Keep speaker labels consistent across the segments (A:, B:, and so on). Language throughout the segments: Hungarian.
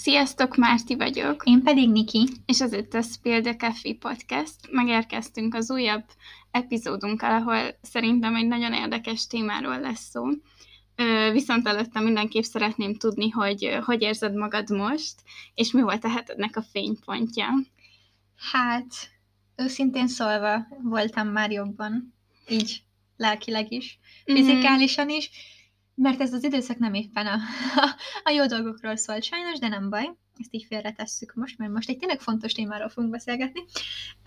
A: Sziasztok, Márti vagyok.
B: Én pedig Niki.
A: És ez itt a Spill the Coffee Podcast. Megérkeztünk az újabb epizódunkkal, ahol szerintem egy nagyon érdekes témáról lesz szó. Viszont előtte mindenképp szeretném tudni, hogy hogy érzed magad most, és mi volt a hetednek a fénypontja.
B: Hát, őszintén szólva voltam már jobban, így lelkileg is, mhm. fizikálisan is, mert ez az időszak nem éppen a, a jó dolgokról szólt sajnos, de nem baj, ezt így félretesszük most, mert most egy tényleg fontos témáról fogunk beszélgetni.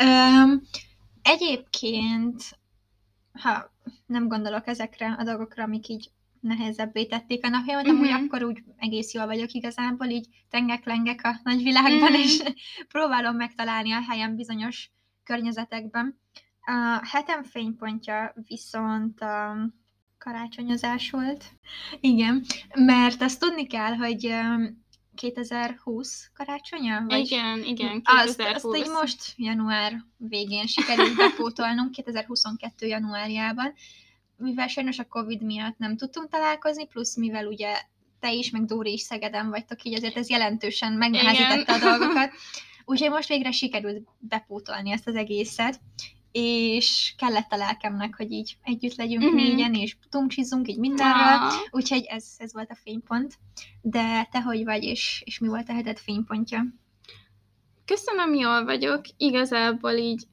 B: Um, egyébként, ha nem gondolok ezekre a dolgokra, amik így nehezebbé tették a napjaimat, uh-huh. amúgy mhm. akkor úgy egész jól vagyok igazából, így tengek-lengek a nagyvilágban, uh-huh. és próbálom megtalálni a helyem bizonyos környezetekben. A hetem fénypontja viszont a karácsonyozás volt. Igen, mert azt tudni kell, hogy 2020 karácsonya?
A: Vagy igen, igen,
B: 2020. Azt, azt így most január végén sikerült bepótolnunk, 2022 januárjában, mivel sajnos a Covid miatt nem tudtunk találkozni, plusz mivel ugye te is, meg Dóri is Szegeden vagytok, így azért ez jelentősen megnehezítette a dolgokat. Úgyhogy most végre sikerült bepótolni ezt az egészet, és kellett a lelkemnek, hogy így együtt legyünk uh-huh. négyen, és tumcsizunk így mindenről, ah. úgyhogy ez, ez volt a fénypont. De te hogy vagy, és, és mi volt a heted fénypontja?
A: Köszönöm, jól vagyok. Igazából így,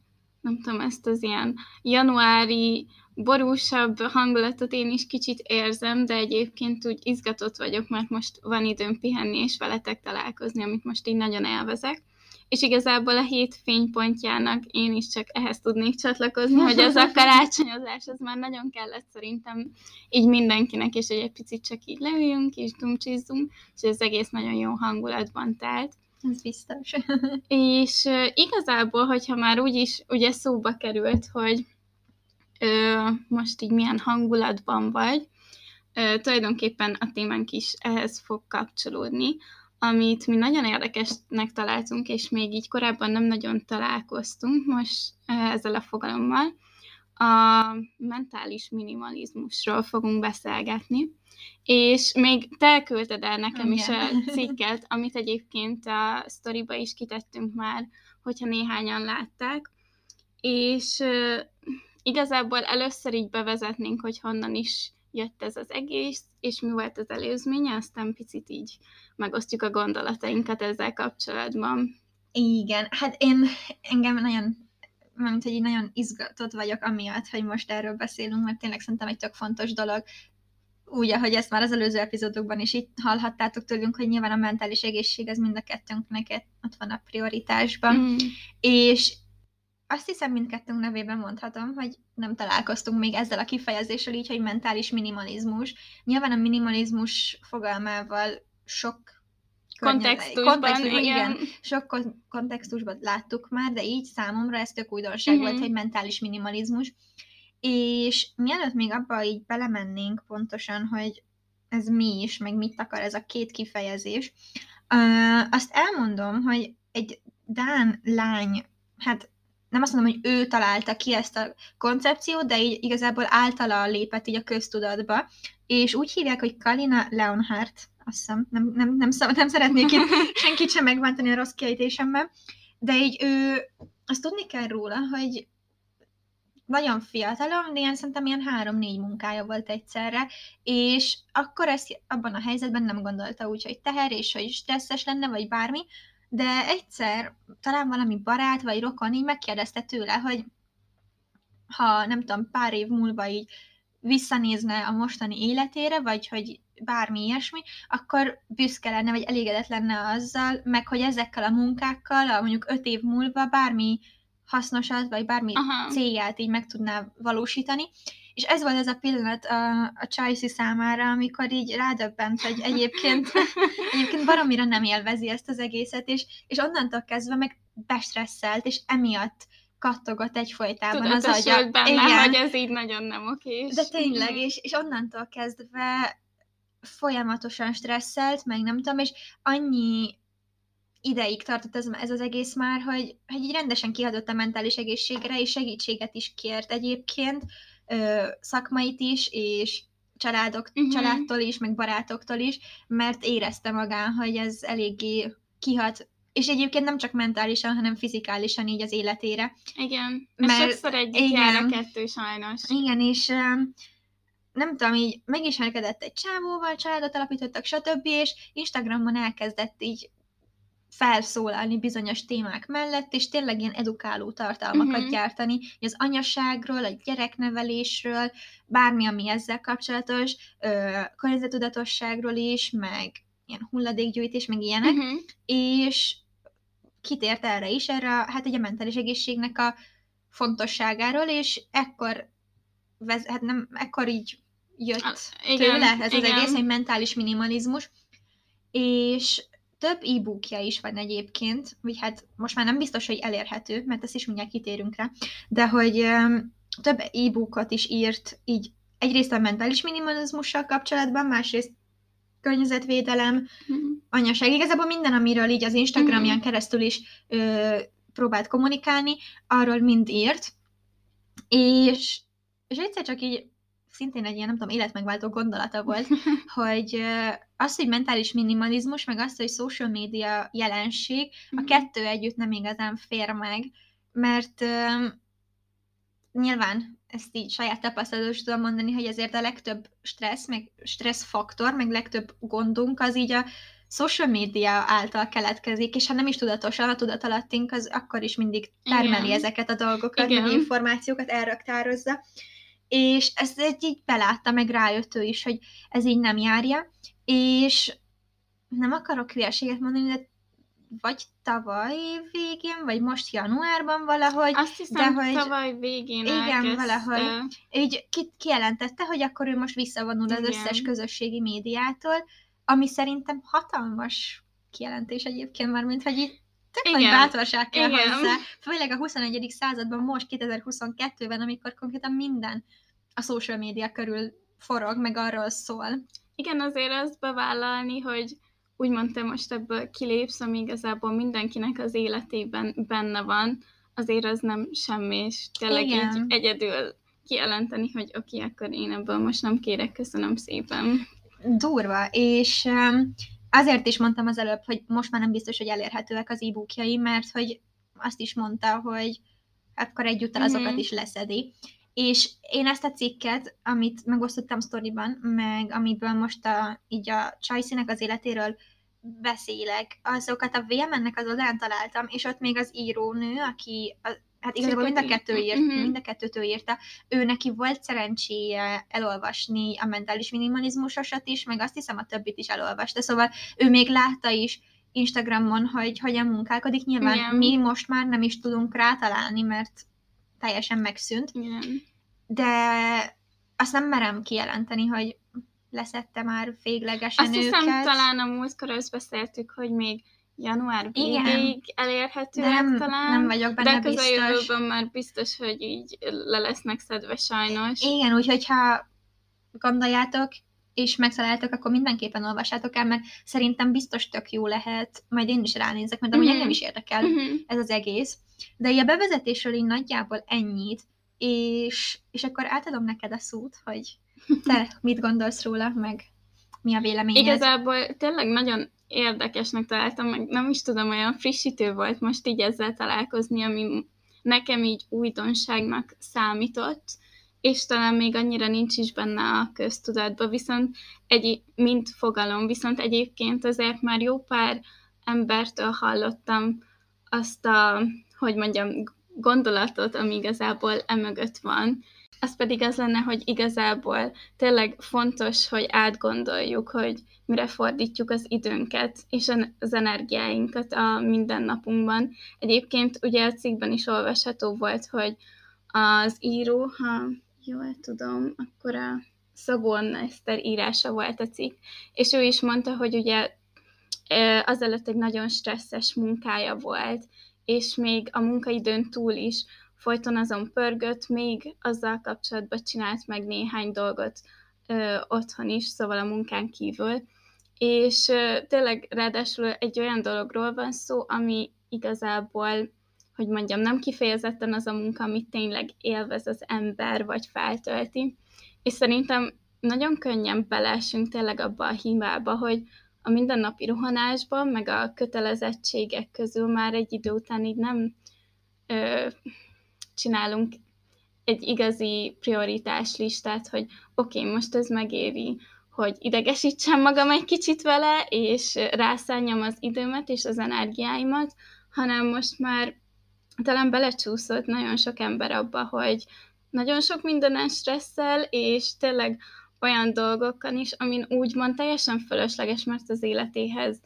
A: nem tudom, ezt az ilyen januári borúsabb hangulatot én is kicsit érzem, de egyébként úgy izgatott vagyok, mert most van időm pihenni és veletek találkozni, amit most így nagyon elvezek és igazából a hét fénypontjának én is csak ehhez tudnék csatlakozni, hogy az a karácsonyozás, az már nagyon kellett szerintem így mindenkinek, és hogy egy picit csak így leüljünk, és dumcsizzunk, és az egész nagyon jó hangulatban telt.
B: Ez biztos.
A: és uh, igazából, hogyha már úgy is ugye szóba került, hogy uh, most így milyen hangulatban vagy, uh, tulajdonképpen a témánk is ehhez fog kapcsolódni, amit mi nagyon érdekesnek találtunk, és még így korábban nem nagyon találkoztunk most ezzel a fogalommal, a mentális minimalizmusról fogunk beszélgetni, és még te küldted el nekem Igen. is a cikket, amit egyébként a sztoriba is kitettünk már, hogyha néhányan látták, és igazából először így bevezetnénk, hogy honnan is jött ez az egész, és mi volt az előzménye, aztán picit így megosztjuk a gondolatainkat ezzel kapcsolatban.
B: Igen, hát én engem nagyon mint hogy így nagyon izgatott vagyok amiatt, hogy most erről beszélünk, mert tényleg szerintem egy tök fontos dolog, úgy, ahogy ezt már az előző epizódokban is itt hallhattátok tőlünk, hogy nyilván a mentális egészség az mind a kettőnknek ott van a prioritásban, mm. és azt hiszem mindkettőnk nevében mondhatom, hogy nem találkoztunk még ezzel a kifejezéssel így, hogy mentális minimalizmus. Nyilván a minimalizmus fogalmával sok
A: kontextusban, kontextusban igen. igen.
B: Sok kontextusban láttuk már, de így számomra ez tök újdonság uh-huh. volt, hogy mentális minimalizmus. És mielőtt még abba így belemennénk pontosan, hogy ez mi is, meg mit akar ez a két kifejezés, uh, azt elmondom, hogy egy Dán lány, hát nem azt mondom, hogy ő találta ki ezt a koncepciót, de így igazából általa lépett így a köztudatba, és úgy hívják, hogy Kalina Leonhardt, azt hiszem, nem, nem, nem, nem szeretnék itt senkit sem megváltani a rossz kiejtésemmel, de így ő, azt tudni kell róla, hogy nagyon fiatalon, ilyen szerintem ilyen három-négy munkája volt egyszerre, és akkor ezt abban a helyzetben nem gondolta úgy, hogy teher, és hogy stresszes lenne, vagy bármi, de egyszer talán valami barát vagy rokon így megkérdezte tőle, hogy ha nem tudom, pár év múlva így visszanézne a mostani életére, vagy hogy bármi ilyesmi, akkor büszke lenne, vagy elégedett lenne azzal, meg hogy ezekkel a munkákkal, a mondjuk öt év múlva bármi hasznosat, vagy bármi Aha. célját így meg tudná valósítani. És ez volt ez a pillanat a, a Csajci számára, amikor így rádöbbent, hogy egyébként, egyébként baromira nem élvezi ezt az egészet, és, és onnantól kezdve meg bestresszelt, és emiatt kattogott egyfolytában
A: Tudatos az agya. benne, Igen. hogy ez így nagyon nem oké.
B: De tényleg, és, és onnantól kezdve folyamatosan stresszelt, meg nem tudom, és annyi ideig tartott ez, ez az egész már, hogy, hogy így rendesen kiadott a mentális egészségre, és segítséget is kért egyébként, ö, szakmait is, és családok,
A: Mhm.
B: családtól is, meg barátoktól is, mert érezte magán, hogy ez eléggé kihat, és egyébként nem csak mentálisan, hanem fizikálisan így az életére.
A: Igen.
B: Mert-
A: Mert sokszor egyik jár a kettő sajnos.
B: Igen, és nem tudom, így megismerkedett egy csávóval, családot alapítottak, stb., és Instagramon elkezdett így felszólalni bizonyos témák mellett, és tényleg ilyen edukáló tartalmakat
A: Mhm.
B: gyártani, az anyaságról, a gyereknevelésről, bármi, ami ezzel kapcsolatos, ö, környezetudatosságról is, meg ilyen hulladékgyűjtés, meg ilyenek,
A: Mhm.
B: és kitért erre is, erre hát ugye a mentális egészségnek a fontosságáról, és ekkor, vez, hát nem, ekkor így jött
A: A-
B: tőle ez az
A: igen.
B: egész, egy mentális minimalizmus, és több e-bookja is van egyébként, vagy hát most már nem biztos, hogy elérhető, mert ezt is mindjárt kitérünk rá, de hogy több e-bookot is írt így egyrészt a mentális minimalizmussal kapcsolatban, másrészt környezetvédelem,
A: Mhm.
B: anyaság. Igazából minden, amiről így az Instagramján keresztül is ö, próbált kommunikálni, arról mind írt, és, és egyszer csak így szintén egy ilyen, nem tudom, életmegváltó gondolata volt, hogy az, hogy mentális minimalizmus, meg az, hogy social media jelenség, a
A: Mhm.
B: kettő együtt nem igazán fér meg, mert nyilván ezt így saját tapasztalatból is tudom mondani, hogy ezért a legtöbb stressz, meg stressz faktor, meg legtöbb gondunk az így a social media által keletkezik, és ha nem is tudatosan, a tudatalattunk az akkor is mindig termeli
A: Igen.
B: ezeket a dolgokat,
A: Igen.
B: meg információkat, elraktározza, és ezt egy így belátta, meg rájött ő is, hogy ez így nem járja, és nem akarok hülyeséget mondani, de vagy tavaly végén, vagy most januárban valahogy,
A: Azt hiszem,
B: de hogy-
A: tavaly végén
B: Igen,
A: elkezdte.
B: valahogy. így ki, kijelentette, hogy akkor ő most visszavonul az
A: Igen.
B: összes közösségi médiától, ami szerintem hatalmas kijelentés egyébként már, mint hogy így tök nagy bátorság kell
A: Igen.
B: hozzá, főleg a 21. században, most 2022-ben, amikor konkrétan minden a social média körül forog, meg arról szól.
A: Igen, azért azt bevállalni, hogy úgymond te most ebből kilépsz, ami igazából mindenkinek az életében benne van, azért az nem semmi, és tényleg
B: Igen.
A: így egyedül kijelenteni, hogy oké, okay, akkor én ebből most nem kérek, köszönöm szépen.
B: durva, és um, azért is mondtam az előbb, hogy most már nem biztos, hogy elérhetőek az e-bookjai, mert hogy azt is mondta, hogy akkor egyúttal azokat
A: Mhm.
B: is leszedi. És én ezt a cikket, amit megosztottam sztoriban, meg amiből most a, így a Csajszínek az életéről beszélek, azokat a VMN-nek az oldalán találtam, és ott még az írónő, aki, a, hát igazából mind a kettő
A: írt.
B: írt,
A: Mhm.
B: mind a kettőt ő írta, ő neki volt szerencséje elolvasni a mentális minimalizmusosat is, meg azt hiszem a többit is elolvasta, szóval ő még látta is Instagramon, hogy hogyan munkálkodik. Nyilván
A: Igen.
B: mi most már nem is tudunk rátalálni, mert teljesen megszűnt,
A: Igen.
B: de azt nem merem kijelenteni, hogy leszette már véglegesen
A: Azt
B: őket.
A: hiszem, talán a múltkor beszéltük, hogy még január
B: Igen.
A: végéig elérhetőek
B: de nem,
A: talán.
B: nem vagyok
A: de
B: benne biztos.
A: közeljövőben már biztos, hogy így le lesznek szedve sajnos.
B: Igen, úgyhogy ha gondoljátok, és megtaláltok, akkor mindenképpen olvassátok el, mert szerintem biztos tök jó lehet, majd én is ránézek, mert amúgy
A: Mhm.
B: engem is érdekel
A: Mhm.
B: ez az egész. De így a bevezetésről így nagyjából ennyit, és, és akkor átadom neked a szót, hogy te mit gondolsz róla, meg mi a véleményed.
A: Igazából tényleg nagyon érdekesnek találtam, meg nem is tudom, olyan frissítő volt most így ezzel találkozni, ami nekem így újdonságnak számított, és talán még annyira nincs is benne a köztudatban, viszont egy, mint fogalom, viszont egyébként azért már jó pár embertől hallottam azt a, hogy mondjam, gondolatot, ami igazából emögött van, az pedig az lenne, hogy igazából tényleg fontos, hogy átgondoljuk, hogy mire fordítjuk az időnket és az energiáinkat a mindennapunkban. Egyébként ugye a cikkben is olvasható volt, hogy az író, ha jól tudom, akkor a Szabó Anna Eszter írása volt a cikk, és ő is mondta, hogy ugye azelőtt egy nagyon stresszes munkája volt, és még a munkaidőn túl is folyton azon pörgött, még azzal kapcsolatban csinált meg néhány dolgot ö, otthon is, szóval a munkán kívül. És ö, tényleg ráadásul egy olyan dologról van szó, ami igazából, hogy mondjam, nem kifejezetten az a munka, amit tényleg élvez az ember, vagy feltölti. És szerintem nagyon könnyen beleesünk tényleg abba a hibába, hogy a mindennapi rohanásban, meg a kötelezettségek közül már egy idő után így nem ö, csinálunk egy igazi prioritás listát, hogy oké, okay, most ez megéri, hogy idegesítsem magam egy kicsit vele, és rászálljam az időmet és az energiáimat, hanem most már talán belecsúszott nagyon sok ember abba, hogy nagyon sok mindenen stresszel, és tényleg olyan dolgokkal is, amin úgymond teljesen fölösleges, mert az életéhez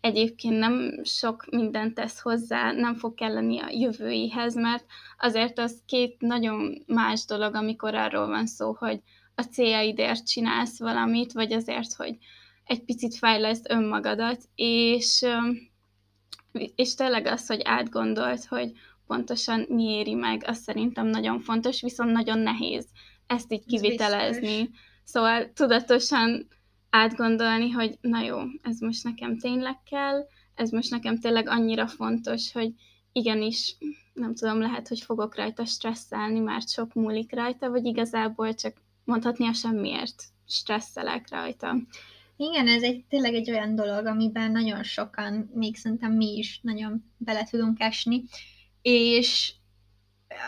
A: egyébként nem sok mindent tesz hozzá, nem fog kelleni a jövőihez, mert azért az két nagyon más dolog, amikor arról van szó, hogy a céljaidért csinálsz valamit, vagy azért, hogy egy picit fejleszt önmagadat, és, és tényleg az, hogy átgondolt, hogy pontosan mi éri meg, az szerintem nagyon fontos, viszont nagyon nehéz ezt így kivitelezni. Szóval tudatosan átgondolni, hogy na jó, ez most nekem tényleg kell, ez most nekem tényleg annyira fontos, hogy igenis, nem tudom, lehet, hogy fogok rajta stresszelni, mert sok múlik rajta, vagy igazából csak mondhatni a semmiért stresszelek rajta.
B: Igen, ez egy, tényleg egy olyan dolog, amiben nagyon sokan, még szerintem mi is nagyon bele tudunk esni, és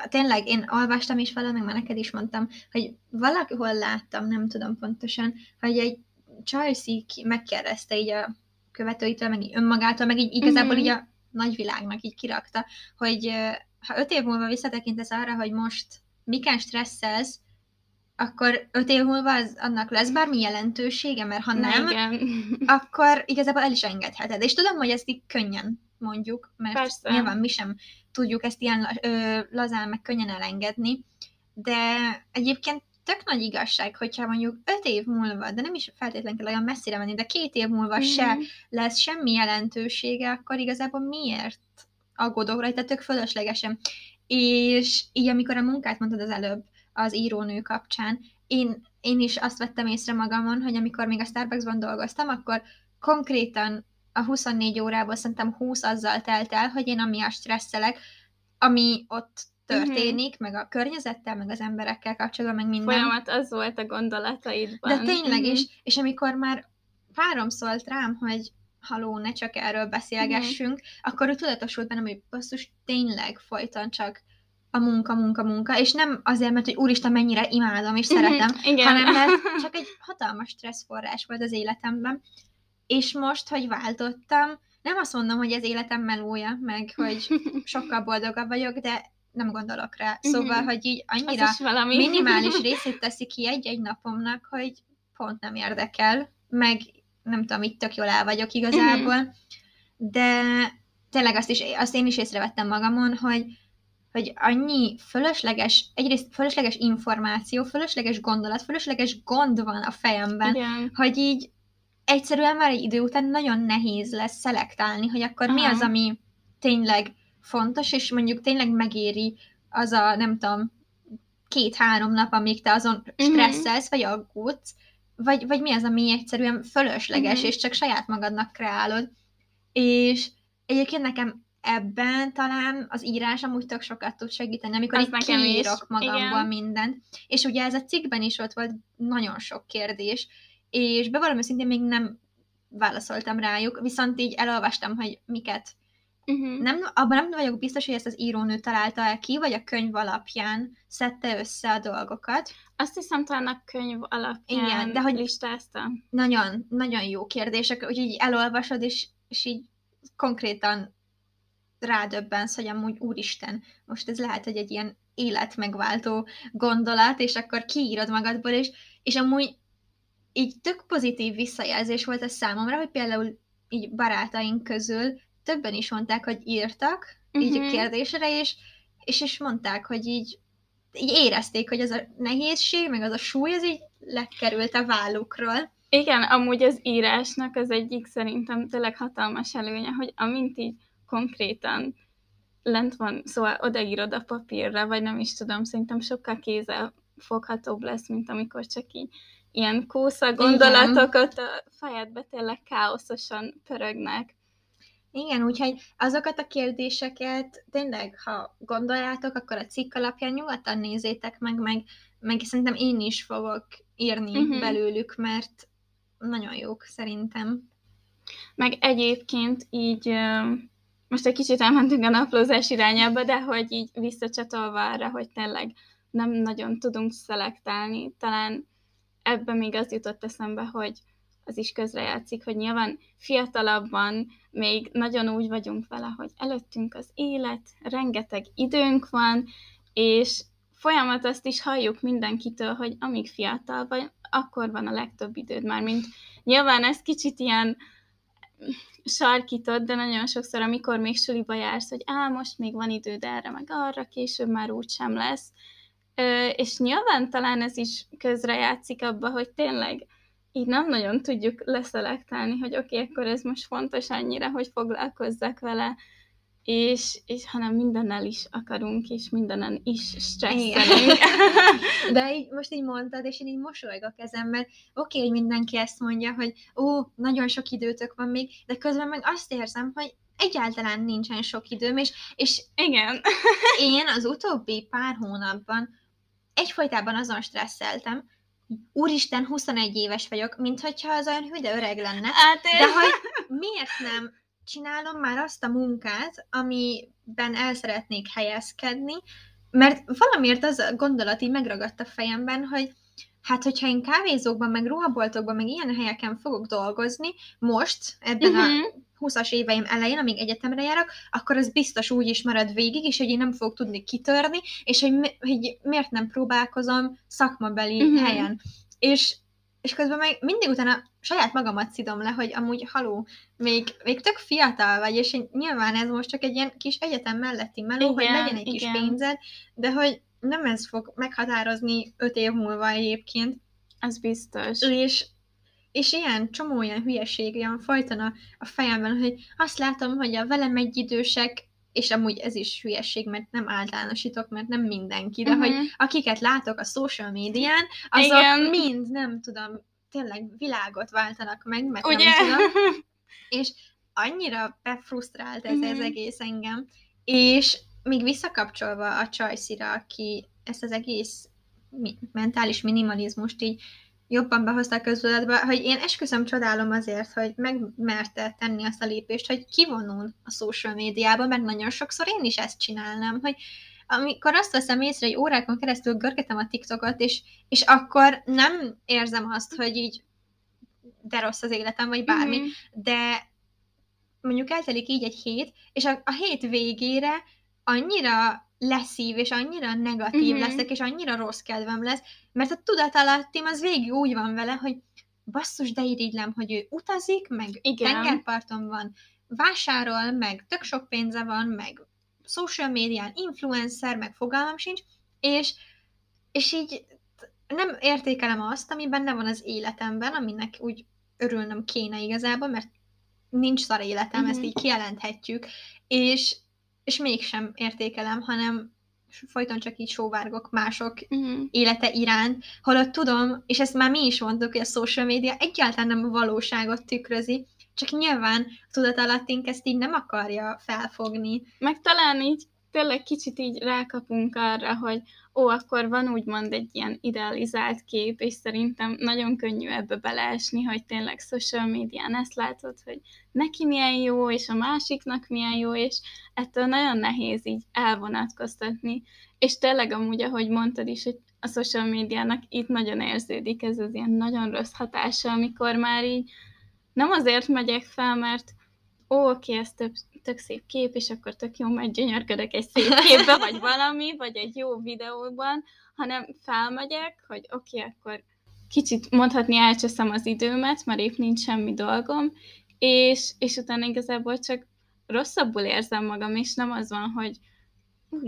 B: tényleg én olvastam is vele, meg már neked is mondtam, hogy valahol láttam, nem tudom pontosan, hogy egy Chelsea megkérdezte így a követőitől, meg így önmagától, meg így igazából mm-hmm. így a nagyvilágnak így kirakta, hogy ha öt év múlva visszatekintesz arra, hogy most miken stresszelsz, akkor öt év múlva az, annak lesz bármi jelentősége, mert ha nem, Igen. akkor igazából el is engedheted. És tudom, hogy ezt így könnyen mondjuk, mert Persze. nyilván mi sem tudjuk ezt ilyen ö, lazán meg könnyen elengedni, de egyébként tök nagy igazság, hogyha mondjuk öt év múlva, de nem is feltétlenül kell olyan messzire menni, de két év múlva mm-hmm. se lesz semmi jelentősége, akkor igazából miért aggódok rajta, tök fölöslegesen. És így, amikor a munkát mondtad az előbb az írónő kapcsán, én, én is azt vettem észre magamon, hogy amikor még a Starbucksban dolgoztam, akkor konkrétan a 24 órából szerintem 20 azzal telt el, hogy én amiatt stresszelek, ami ott történik, uh-huh. meg a környezettel, meg az emberekkel kapcsolatban, meg minden.
A: Folyamat az volt a gondolataidban.
B: De tényleg uh-huh. is, és amikor már párom szólt rám, hogy haló, ne csak erről beszélgessünk, uh-huh. akkor ő tudatosult bennem, hogy basszus, tényleg folyton csak a munka, munka, munka, és nem azért, mert hogy úristen, mennyire imádom és szeretem, Igen. hanem mert csak egy hatalmas stresszforrás volt az életemben, és most, hogy váltottam, nem azt mondom, hogy ez életem melója, meg hogy sokkal boldogabb vagyok, de nem gondolok rá. Szóval, uh-huh. hogy így annyira minimális részét teszi ki egy-egy napomnak, hogy pont nem érdekel, meg nem tudom, itt tök jól el vagyok igazából, uh-huh. de tényleg azt, is, azt én is észrevettem magamon, hogy hogy annyi fölösleges, egyrészt fölösleges információ, fölösleges gondolat, fölösleges gond van a fejemben, Igen. hogy így egyszerűen már egy idő után nagyon nehéz lesz szelektálni, hogy akkor Aha. mi az, ami tényleg fontos, és mondjuk tényleg megéri az a, nem tudom, két-három nap, amíg te azon mhm. stresszelsz, vagy aggódsz, vagy, vagy mi az, ami egyszerűen fölösleges, uh-huh. és csak saját magadnak kreálod. És egyébként nekem ebben talán az írás amúgy tök sokat tud segíteni, amikor az így kiírok magamból Igen. mindent. És ugye ez a cikkben is ott volt nagyon sok kérdés, és bevallom őszintén még nem válaszoltam rájuk, viszont így elolvastam, hogy miket Uh-huh. Nem, abban nem vagyok biztos, hogy ezt az írónő találta el ki, vagy a könyv alapján szedte össze a dolgokat.
A: Azt hiszem, talán a könyv alapján Igen, de hogy listázta.
B: Nagyon, nagyon jó kérdések, úgyhogy így elolvasod, és, és így konkrétan rádöbbensz, hogy amúgy úristen, most ez lehet, hogy egy ilyen életmegváltó gondolat, és akkor kiírod magadból, és, és amúgy így tök pozitív visszajelzés volt a számomra, hogy például így barátaink közül többen is mondták, hogy írtak uh-huh. így a mhm. kérdésre, és, és, és mondták, hogy így, így érezték, hogy az a nehézség, meg az a súly, az így lekerült a vállukról.
A: Igen, amúgy az írásnak az egyik szerintem tényleg hatalmas előnye, hogy amint így konkrétan lent van, szóval odaírod a papírra, vagy nem is tudom, szerintem sokkal kézzel foghatóbb lesz, mint amikor csak így ilyen kósza gondolatokat a fejedbe tényleg káoszosan pörögnek.
B: Igen, úgyhogy azokat a kérdéseket tényleg, ha gondoljátok, akkor a cikk alapján nyugodtan nézzétek meg, meg, meg szerintem én is fogok írni uh-huh. belőlük, mert nagyon jók szerintem.
A: Meg egyébként így most egy kicsit elmentünk a naplózás irányába, de hogy így visszacsatolva arra, hogy tényleg nem nagyon tudunk szelektálni. Talán ebben még az jutott eszembe, hogy az is közrejátszik, hogy nyilván fiatalabban még nagyon úgy vagyunk vele, hogy előttünk az élet, rengeteg időnk van, és folyamat azt is halljuk mindenkitől, hogy amíg fiatal vagy, akkor van a legtöbb időd már, mint nyilván ez kicsit ilyen sarkított, de nagyon sokszor, amikor még suliba jársz, hogy á, most még van időd erre, meg arra, később már úgy sem lesz. És nyilván talán ez is közrejátszik abba, hogy tényleg így nem nagyon tudjuk leszelektálni, hogy oké, okay, akkor ez most fontos annyira, hogy foglalkozzak vele, és, és hanem mindennel is akarunk, és mindenen is stresszelünk.
B: De így, most így mondtad, és én így mosolygok ezen, mert oké, okay, hogy mindenki ezt mondja, hogy ó, nagyon sok időtök van még, de közben meg azt érzem, hogy egyáltalán nincsen sok időm, és, és
A: igen.
B: én az utóbbi pár hónapban egyfolytában azon stresszeltem, úristen, 21 éves vagyok, mint hogyha az olyan hüde öreg lenne, hát de hogy miért nem csinálom már azt a munkát, amiben el szeretnék helyezkedni, mert valamiért az a gondolat így megragadt a fejemben, hogy hát hogyha én kávézókban, meg ruhaboltokban, meg ilyen helyeken fogok dolgozni, most, ebben uh-huh. a 20-as mhm. éveim elején, amíg egyetemre járok, akkor az biztos úgy is marad végig, és hogy én nem fogok tudni kitörni, és hogy, mi, hogy miért nem próbálkozom szakmabeli uh-huh. helyen. És és közben meg mindig utána saját magamat szidom le, hogy amúgy haló, még, még tök fiatal vagy, és nyilván ez most csak egy ilyen kis egyetem melletti meló, igen, hogy legyen egy igen. kis pénzed, de hogy nem ez fog meghatározni öt év múlva egyébként.
A: Az biztos.
B: És, és ilyen csomó ilyen hülyeség ilyen folyton a, fejemben, hogy azt látom, hogy a velem egy idősek és amúgy ez is hülyeség, mert nem általánosítok, mert nem mindenki, de uh-huh. hogy akiket látok a social médián, azok Igen. mind, nem tudom, tényleg világot váltanak meg, mert Ugye? nem tudom. És annyira befrusztrált ez uh-huh. az egész engem. És még visszakapcsolva a Csajszira, aki ezt az egész mentális minimalizmust így jobban behozta a köztudatba, hogy én esküszöm csodálom azért, hogy megmerte tenni azt a lépést, hogy kivonul a social médiába, mert nagyon sokszor én is ezt csinálnám, hogy amikor azt veszem észre, hogy órákon keresztül görgetem a TikTokot, és, és akkor nem érzem azt, hogy így de rossz az életem, vagy bármi, mm-hmm. de mondjuk eltelik így egy hét, és a, a hét végére annyira leszív, és annyira negatív mm-hmm. leszek, és annyira rossz kedvem lesz, mert a tudatalattim az végig úgy van vele, hogy basszus, de irigylem, hogy ő utazik, meg Igen. tengerparton van, vásárol, meg tök sok pénze van, meg social médián influencer, meg fogalmam sincs, és, és így nem értékelem azt, ami benne van az életemben, aminek úgy örülnöm kéne igazából, mert nincs szar életem, mm-hmm. ezt mhm. így kijelenthetjük, és és mégsem értékelem, hanem folyton csak így sóvárgok mások uh-huh. élete iránt, holott tudom, és ezt már mi is mondtuk, hogy a social media egyáltalán nem a valóságot tükrözi, csak nyilván a tudatalattink ezt így nem akarja felfogni.
A: Meg talán így tényleg kicsit így rákapunk arra, hogy ó, akkor van úgymond egy ilyen idealizált kép, és szerintem nagyon könnyű ebbe beleesni, hogy tényleg social médián ezt látod, hogy neki milyen jó, és a másiknak milyen jó, és ettől nagyon nehéz így elvonatkoztatni. És tényleg amúgy, ahogy mondtad is, hogy a social médiának itt nagyon érződik ez az ilyen nagyon rossz hatása, amikor már így nem azért megyek fel, mert ó, oké, ez több, tök szép kép, és akkor tök jó, majd gyönyörködök egy szép képbe, vagy valami, vagy egy jó videóban, hanem felmegyek, hogy oké, akkor kicsit mondhatni elcseszem az időmet, mert épp nincs semmi dolgom, és, és utána igazából csak rosszabbul érzem magam, és nem az van, hogy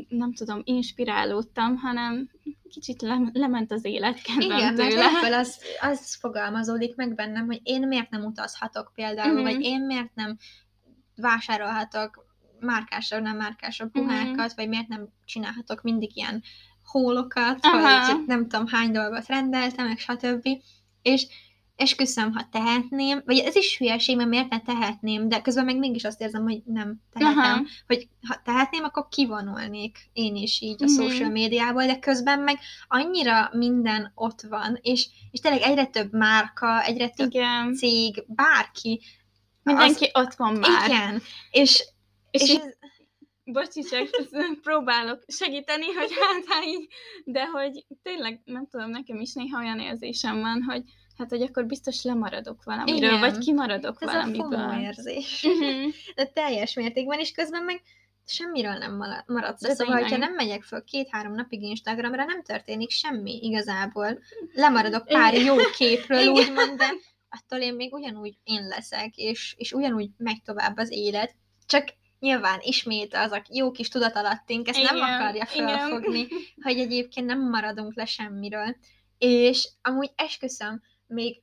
A: nem tudom, inspirálódtam, hanem kicsit le, lement az életkedvem
B: Igen, tőle. mert ebből az, az fogalmazódik meg bennem, hogy én miért nem utazhatok például, mm-hmm. vagy én miért nem vásárolhatok márkásabb, nem márkásabb mhm. ruhákat, mm-hmm. vagy miért nem csinálhatok mindig ilyen hólokat, Aha. vagy nem tudom hány dolgot rendeltem, meg stb. És, esküszöm, ha tehetném, vagy ez is hülyeség, mert miért ne tehetném, de közben meg mégis azt érzem, hogy nem tehetem,
A: Aha.
B: hogy ha tehetném, akkor kivonulnék én is így a
A: Mhm.
B: social médiából, de közben meg annyira minden ott van, és, és tényleg egyre több márka, egyre több
A: Igen.
B: cég, bárki.
A: Mindenki ott van
B: Az,
A: már.
B: igen, és,
A: És,
B: és
A: és
B: ez,
A: bocsi, csak ezt próbálok segíteni, hogy hát, hát így, de hogy tényleg, nem tudom, nekem is néha olyan érzésem van, hogy hát, hogy akkor biztos lemaradok valamiről,
B: Igen.
A: vagy kimaradok
B: ez a
A: valamiből.
B: FOMO érzés.
A: Mhm.
B: De teljes mértékben, és közben meg semmiről nem maradsz.
A: De
B: Szóval, hogyha nem megyek föl két-három napig Instagramra, nem történik semmi igazából. Lemaradok pár jó képről,
A: Igen.
B: úgymond, de attól én még ugyanúgy én leszek, és, és ugyanúgy megy tovább az élet. Csak nyilván ismét az a jó kis tudatalattunk ezt nem
A: Igen,
B: akarja
A: igen.
B: felfogni, hogy egyébként nem maradunk le semmiről. És amúgy esküszöm, még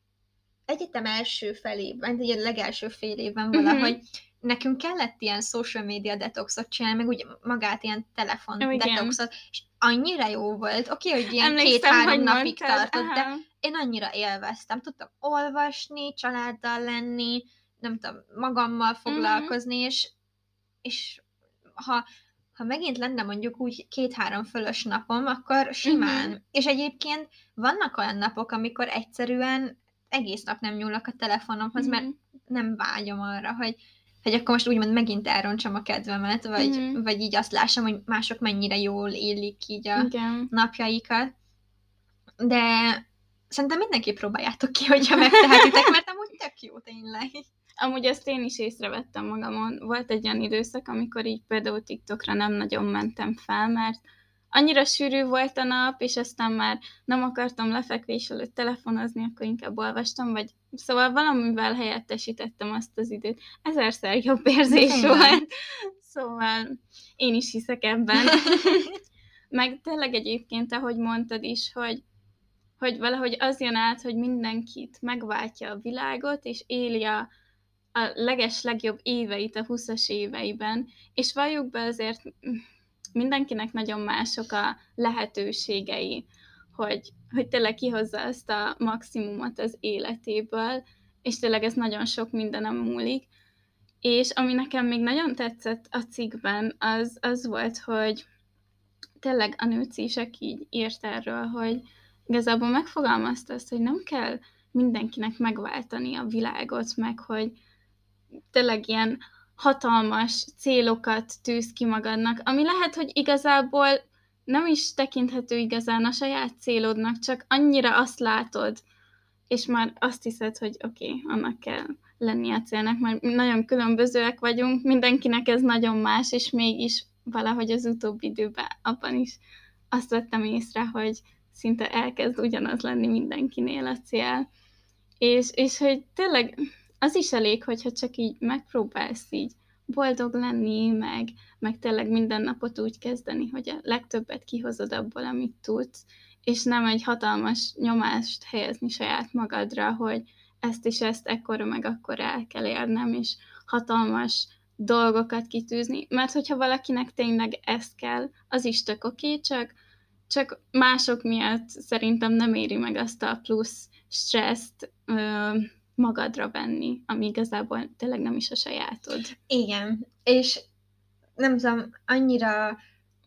B: egyetem első felében, vagy a legelső fél évben
A: Mhm.
B: valahogy, nekünk kellett ilyen social media detoxot csinálni, meg úgy magát ilyen telefon
A: igen.
B: detoxot, és annyira jó volt. Oké, okay, hogy ilyen két-három napig tartott, de
A: aha.
B: Én annyira élveztem. Tudtam olvasni, családdal lenni, nem tudom, magammal
A: Mhm.
B: foglalkozni, és, és ha, ha megint lenne mondjuk úgy két-három fölös napom, akkor simán.
A: Mhm.
B: És egyébként vannak olyan napok, amikor egyszerűen egész nap nem nyúlok a telefonomhoz, mert
A: Mhm.
B: nem vágyom arra, hogy, hogy akkor most úgymond megint elrontsam a kedvemet, vagy,
A: Mhm.
B: vagy így azt lássam, hogy mások mennyire jól élik így a
A: Igen.
B: napjaikat. De szerintem mindenki próbáljátok ki, hogyha megtehetitek, mert amúgy tök jó tényleg.
A: Amúgy ezt én is észrevettem magamon. Volt egy olyan időszak, amikor így például TikTokra nem nagyon mentem fel, mert annyira sűrű volt a nap, és aztán már nem akartam lefekvés előtt telefonozni, akkor inkább olvastam, vagy szóval valamivel helyettesítettem azt az időt. Ezerszer jobb érzés volt. Szóval én is hiszek ebben. Meg tényleg egyébként, ahogy mondtad is, hogy, hogy valahogy az jön át, hogy mindenkit megváltja a világot, és éli a, a leges legjobb éveit a 20-as éveiben, és valljuk be azért mm, mindenkinek nagyon mások a lehetőségei, hogy, hogy tényleg kihozza azt a maximumot az életéből, és tényleg ez nagyon sok mindenem múlik. És ami nekem még nagyon tetszett a cikkben, az, az volt, hogy tényleg a nőcisek így írt erről, hogy igazából megfogalmazta azt, hogy nem kell mindenkinek megváltani a világot, meg hogy tényleg ilyen hatalmas célokat tűz ki magadnak, ami lehet, hogy igazából nem is tekinthető igazán a saját célodnak, csak annyira azt látod, és már azt hiszed, hogy oké, okay, annak kell lenni a célnak, mert nagyon különbözőek vagyunk, mindenkinek ez nagyon más, és mégis valahogy az utóbbi időben abban is azt vettem észre, hogy szinte elkezd ugyanaz lenni mindenkinél a cél. És, és hogy tényleg az is elég, hogyha csak így megpróbálsz így boldog lenni, meg, meg tényleg minden napot úgy kezdeni, hogy a legtöbbet kihozod abból, amit tudsz, és nem egy hatalmas nyomást helyezni saját magadra, hogy ezt és ezt ekkora meg akkor el kell érnem, és hatalmas dolgokat kitűzni, mert hogyha valakinek tényleg ez kell, az is tök oké, csak, csak mások miatt szerintem nem éri meg azt a plusz stresszt ö, magadra venni, ami igazából tényleg nem is a sajátod.
B: Igen, és nem tudom, annyira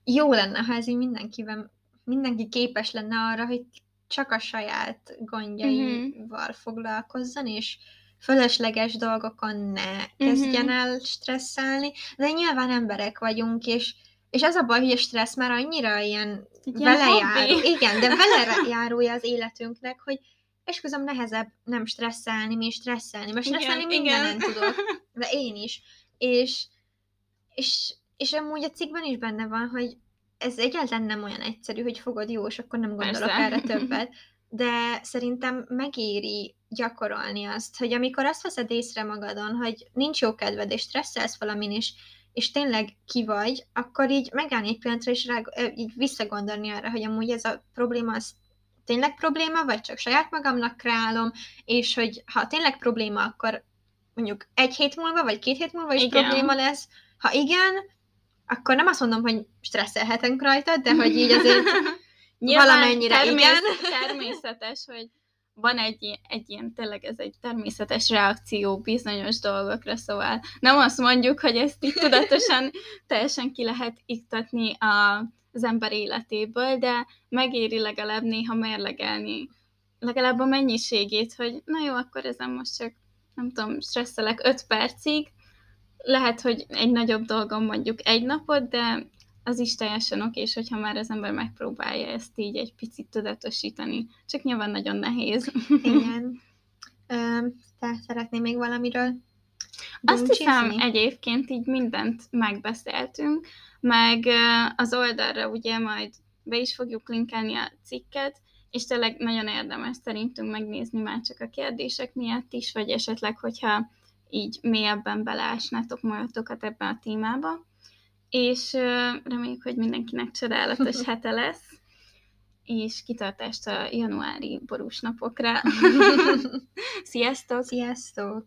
B: jó lenne, ha ez így mindenkiben, mindenki képes lenne arra, hogy csak a saját gondjaival foglalkozzon, és fölösleges dolgokon ne kezdjen el stresszelni, de nyilván emberek vagyunk, és, és az a baj, hogy a stressz már annyira ilyen
A: Ilyen
B: velejáró,
A: hobbi.
B: igen, de velejárója az életünknek, hogy esküszöm nehezebb nem stresszelni, mint stresszelni, mert
A: Igen,
B: stresszelni
A: igen.
B: mindenen tudok, de én is. És, és, és amúgy a cikkben is benne van, hogy ez egyáltalán nem olyan egyszerű, hogy fogod jó, és akkor nem gondolok
A: Persze.
B: erre többet, de szerintem megéri gyakorolni azt, hogy amikor azt veszed észre magadon, hogy nincs jó kedved, és stresszelsz valamin, és, és tényleg ki vagy, akkor így megállni egy pillanatra, és rá, így visszagondolni arra, hogy amúgy ez a probléma az tényleg probléma, vagy csak saját magamnak kreálom, és hogy ha tényleg probléma, akkor mondjuk egy hét múlva, vagy két hét múlva is
A: Igen.
B: probléma lesz. Ha igen, akkor nem azt mondom, hogy stresszelhetünk rajta, de hogy így azért
A: Nyilván
B: valamennyire
A: termész-
B: igen.
A: természetes, hogy van egy, egy ilyen, tényleg ez egy természetes reakció bizonyos dolgokra, szóval nem azt mondjuk, hogy ezt így tudatosan teljesen ki lehet iktatni a, az ember életéből, de megéri legalább néha mérlegelni legalább a mennyiségét, hogy na jó, akkor ezen most csak nem tudom, stresszelek 5 percig, lehet, hogy egy nagyobb dolgom mondjuk egy napot, de az is teljesen okés, hogyha már az ember megpróbálja ezt így egy picit tudatosítani. Csak nyilván nagyon nehéz.
B: Igen. Te szeretnél még valamiről
A: Azt hiszem egyébként így mindent megbeszéltünk, meg az oldalra ugye majd be is fogjuk linkelni a cikket, és tényleg nagyon érdemes szerintünk megnézni már csak a kérdések miatt is, vagy esetleg, hogyha így mélyebben beleásnátok majotokat ebben a témába és reméljük, hogy mindenkinek csodálatos hete lesz, és kitartást a januári borús napokra. Sziasztok!
B: Sziasztok!